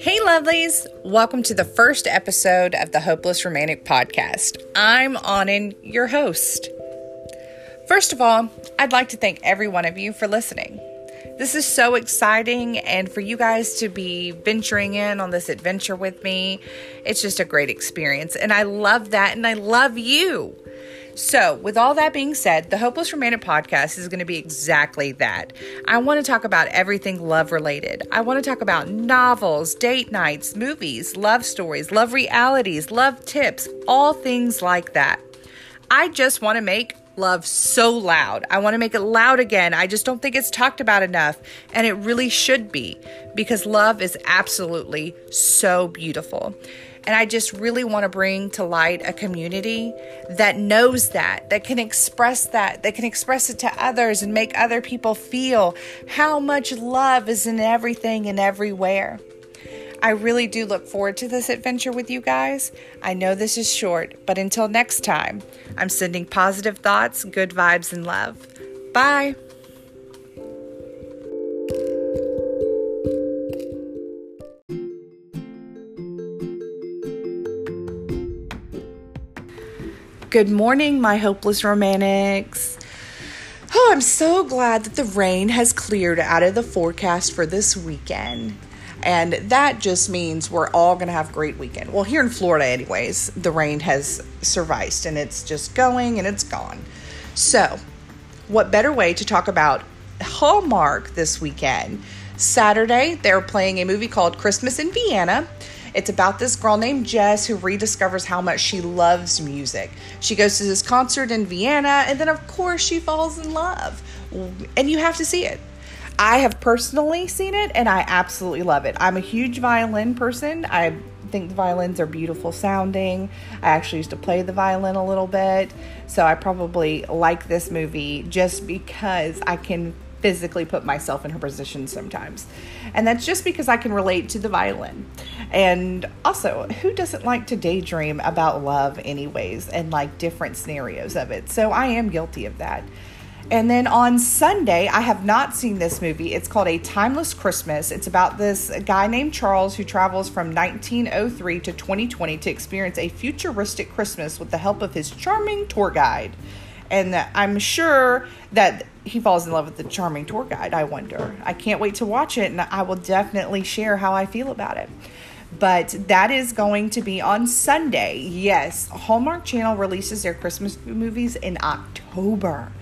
Hey, lovelies. Welcome to the first episode of the Hopeless Romantic Podcast. I'm Anin, your host. First of all, I'd like to thank every one of you for listening. This is so exciting, and for you guys to be venturing in on this adventure with me, it's just a great experience. And I love that, and I love you. So, with all that being said, the Hopeless Romantic podcast is going to be exactly that. I want to talk about everything love related. I want to talk about novels, date nights, movies, love stories, love realities, love tips, all things like that. I just want to make love so loud. I want to make it loud again. I just don't think it's talked about enough. And it really should be because love is absolutely so beautiful. And I just really want to bring to light a community that knows that, that can express that, that can express it to others and make other people feel how much love is in everything and everywhere. I really do look forward to this adventure with you guys. I know this is short, but until next time, I'm sending positive thoughts, good vibes, and love. Bye. Good morning, my hopeless romantics. Oh, I'm so glad that the rain has cleared out of the forecast for this weekend. And that just means we're all going to have a great weekend. Well, here in Florida, anyways, the rain has survived and it's just going and it's gone. So, what better way to talk about Hallmark this weekend? Saturday, they're playing a movie called Christmas in Vienna. It's about this girl named Jess who rediscovers how much she loves music. She goes to this concert in Vienna, and then, of course, she falls in love. And you have to see it. I have personally seen it, and I absolutely love it. I'm a huge violin person. I think the violins are beautiful sounding. I actually used to play the violin a little bit, so I probably like this movie just because I can physically put myself in her position sometimes. And that's just because I can relate to the violin. And also, who doesn't like to daydream about love, anyways, and like different scenarios of it? So I am guilty of that. And then on Sunday, I have not seen this movie. It's called A Timeless Christmas. It's about this guy named Charles who travels from 1903 to 2020 to experience a futuristic Christmas with the help of his charming tour guide. And I'm sure that he falls in love with the charming tour guide. I wonder. I can't wait to watch it, and I will definitely share how I feel about it. But that is going to be on Sunday. Yes, Hallmark Channel releases their Christmas movies in October.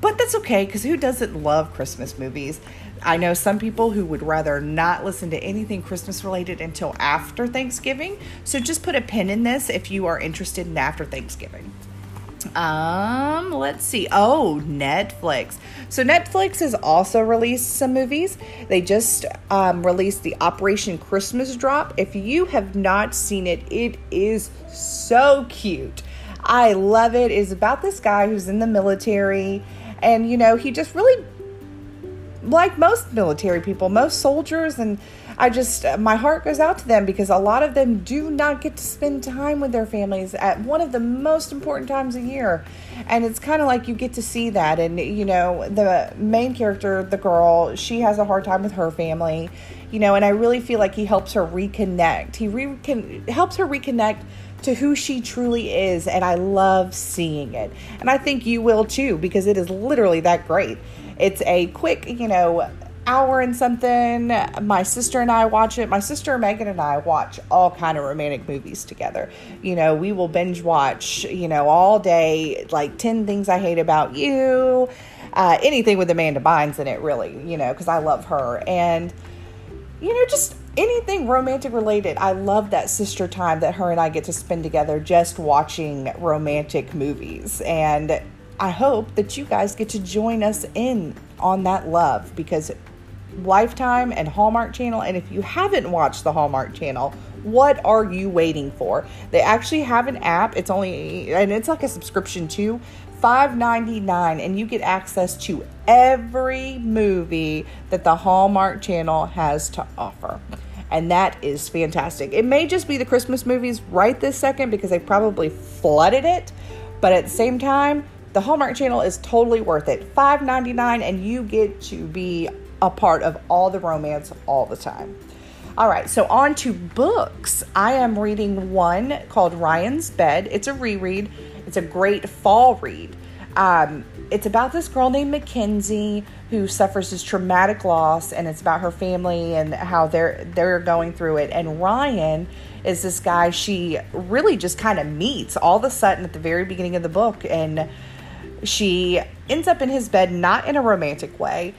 But that's okay because who doesn't love Christmas movies? I know some people who would rather not listen to anything Christmas related until after Thanksgiving. So just put a pin in this if you are interested in after Thanksgiving. Um, let's see. Oh, Netflix. So Netflix has also released some movies. They just um, released the Operation Christmas Drop. If you have not seen it, it is so cute. I love it. It's about this guy who's in the military, and you know, he just really like most military people, most soldiers and I just, my heart goes out to them because a lot of them do not get to spend time with their families at one of the most important times a year. And it's kind of like you get to see that. And, you know, the main character, the girl, she has a hard time with her family, you know, and I really feel like he helps her reconnect. He re- can, helps her reconnect to who she truly is and I love seeing it. And I think you will too because it is literally that great. It's a quick, you know, hour and something. My sister and I watch it. My sister Megan and I watch all kind of romantic movies together. You know, we will binge watch, you know, all day, like 10 Things I Hate About You, uh, anything with Amanda Bynes in it, really, you know, because I love her. And, you know, just anything romantic related. I love that sister time that her and I get to spend together just watching romantic movies. And I hope that you guys get to join us in on that love because Lifetime and Hallmark Channel. And if you haven't watched the Hallmark Channel, what are you waiting for? They actually have an app. It's only and it's like a subscription too. $5.99 and you get access to every movie that the Hallmark Channel has to offer. And that is fantastic. It may just be the Christmas movies right this second because they probably flooded it, but at the same time, the Hallmark Channel is totally worth it. $5.99 and you get to be a part of all the romance all the time. All right, so on to books. I am reading one called Ryan's Bed. It's a reread, it's a great fall read. Um, it's about this girl named Mackenzie who suffers this traumatic loss, and it's about her family and how they're they're going through it. And Ryan is this guy she really just kind of meets all of a sudden at the very beginning of the book, and she ends up in his bed, not in a romantic way,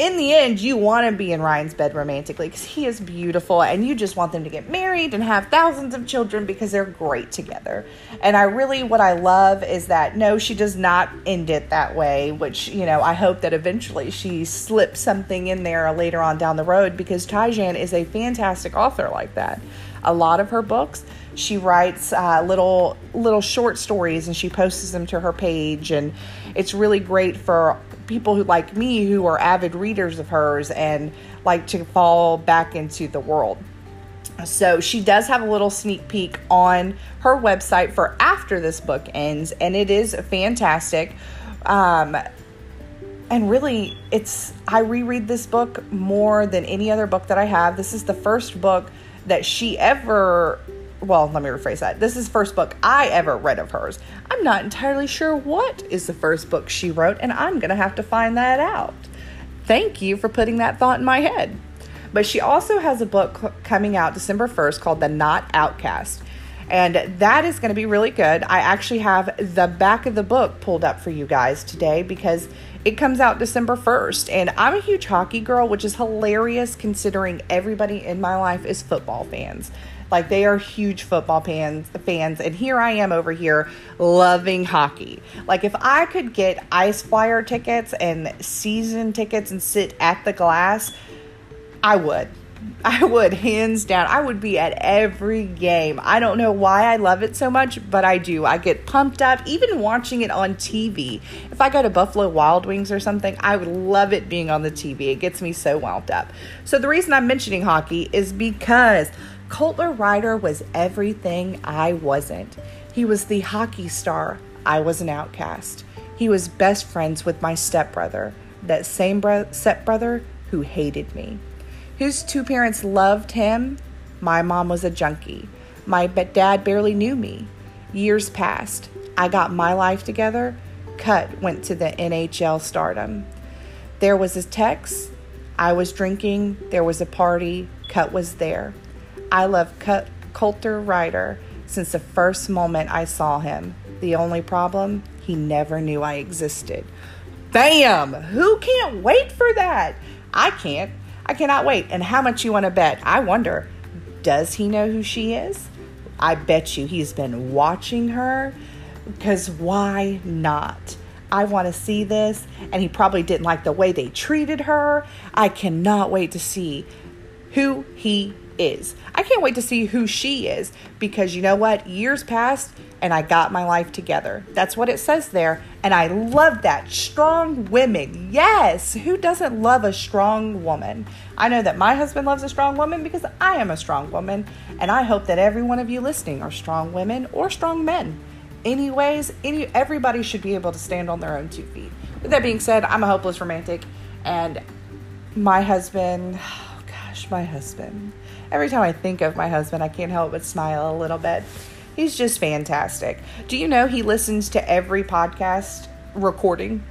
in the end, you want to be in Ryan's bed romantically because he is beautiful and you just want them to get married and have thousands of children because they're great together. And I really, what I love is that no, she does not end it that way, which, you know, I hope that eventually she slips something in there later on down the road because Tijan is a fantastic author like that. A lot of her books, she writes uh, little little short stories and she posts them to her page and it's really great for people who like me who are avid readers of hers and like to fall back into the world. So she does have a little sneak peek on her website for after this book ends, and it is fantastic. Um, and really, it's I reread this book more than any other book that I have. This is the first book that she ever well, let me rephrase that. This is the first book I ever read of hers. I'm not entirely sure what is the first book she wrote, and I'm going to have to find that out. Thank you for putting that thought in my head. But she also has a book coming out December 1st called The Not Outcast. And that is going to be really good. I actually have the back of the book pulled up for you guys today because it comes out December 1st. And I'm a huge hockey girl, which is hilarious considering everybody in my life is football fans. Like they are huge football fans, fans, and here I am over here loving hockey. Like if I could get ice flyer tickets and season tickets and sit at the glass, I would. I would, hands down. I would be at every game. I don't know why I love it so much, but I do. I get pumped up, even watching it on TV. If I go to Buffalo Wild Wings or something, I would love it being on the TV. It gets me so wound up. So, the reason I'm mentioning hockey is because Colter Ryder was everything I wasn't. He was the hockey star. I was an outcast. He was best friends with my stepbrother, that same bro- stepbrother who hated me. His two parents loved him. My mom was a junkie. My dad barely knew me. Years passed. I got my life together. Cut went to the NHL stardom. There was a text. I was drinking. There was a party. Cut was there. I love Colter Ryder since the first moment I saw him. The only problem, he never knew I existed. Bam! Who can't wait for that? I can't. I cannot wait. And how much you want to bet? I wonder, does he know who she is? I bet you he's been watching her because why not? I want to see this. And he probably didn't like the way they treated her. I cannot wait to see who he is. I can't wait to see who she is because you know what? Years passed and I got my life together. That's what it says there. And I love that. Strong women. Yes. Who doesn't love a strong woman? I know that my husband loves a strong woman because I am a strong woman. And I hope that every one of you listening are strong women or strong men. Anyways, any everybody should be able to stand on their own two feet. With that being said, I'm a hopeless romantic and my husband, gosh, my husband every time I think of my husband, I can't help but smile a little bit. He's just fantastic. Do you know he listens to every podcast recording?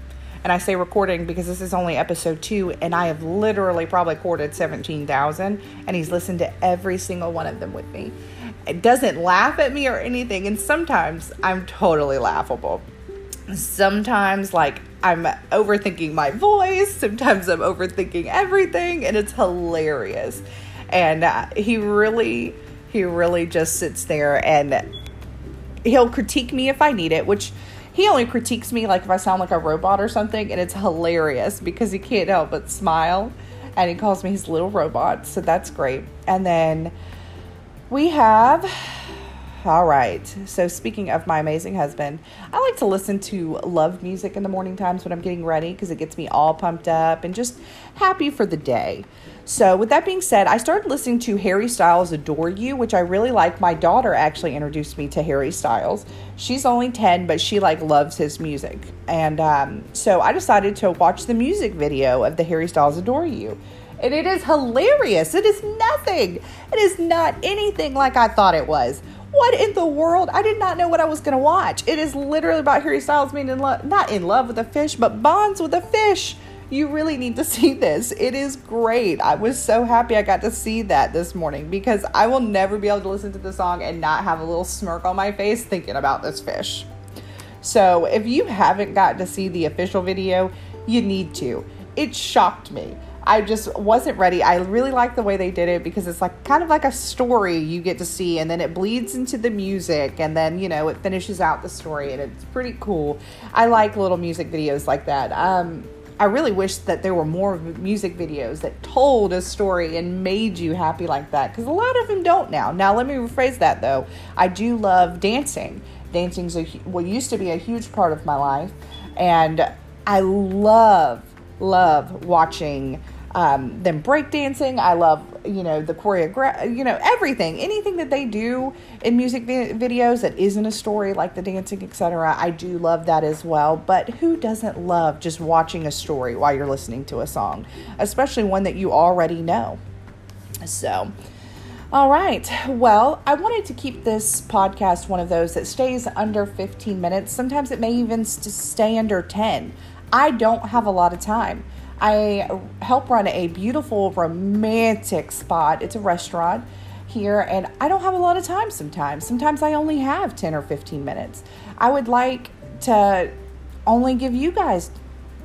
And I say recording because this is only episode two, and I have literally probably recorded 17,000, and he's listened to every single one of them with me. It doesn't laugh at me or anything, and sometimes I'm totally laughable. Sometimes, like, I'm overthinking my voice, sometimes I'm overthinking everything, and it's hilarious and uh, he really he really just sits there and he'll critique me if I need it, which he only critiques me like if I sound like a robot or something, and it's hilarious because he can't help but smile and he calls me his little robot, so that's great. And then we have all right. So, speaking of my amazing husband, I like to listen to love music in the morning times when I'm getting ready because it gets me all pumped up and just happy for the day. So, with that being said, I started listening to Harry Styles Adore You, which I really like. My daughter actually introduced me to Harry Styles. She's only 10, but she like loves his music. And um, so I decided to watch the music video of the Harry Styles Adore You. And it is hilarious. It is nothing. It is not anything like I thought it was. What in the world? I did not know what I was going to watch. It is literally about Harry Styles being in love, not in love with a fish, but bonds with a fish. You really need to see this. It is great. I was so happy I got to see that this morning because I will never be able to listen to the song and not have a little smirk on my face thinking about this fish. So, if you haven't got to see the official video, you need to. It shocked me. I just wasn't ready. I really like the way they did it because it's like kind of like a story you get to see, and then it bleeds into the music, and then you know it finishes out the story, and it's pretty cool. I like little music videos like that. Um, I really wish that there were more music videos that told a story and made you happy like that because a lot of them don't now. Now, let me rephrase that though. I do love dancing. Dancing's a, what used to be a huge part of my life, and I love love watching um, them breakdancing. I love, you know, the choreograph, you know, everything, anything that they do in music vi- videos that isn't a story like the dancing, etc. I do love that as well. But who doesn't love just watching a story while you're listening to a song, especially one that you already know? So, all right. Well, I wanted to keep this podcast one of those that stays under 15 minutes. Sometimes it may even stay under 10. I don't have a lot of time. I help run a beautiful romantic spot. It's a restaurant here, and I don't have a lot of time sometimes. Sometimes I only have 10 or 15 minutes. I would like to only give you guys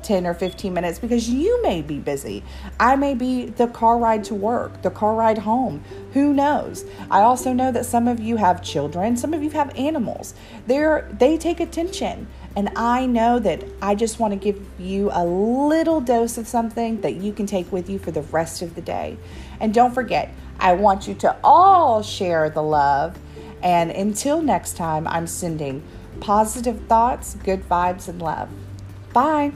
10 or 15 minutes because you may be busy. I may be the car ride to work, the car ride home. Who knows? I also know that some of you have children, some of you have animals. They're they take attention. And I know that I just want to give you a little dose of something that you can take with you for the rest of the day. And don't forget, I want you to all share the love. And until next time, I'm sending positive thoughts, good vibes, and love. Bye.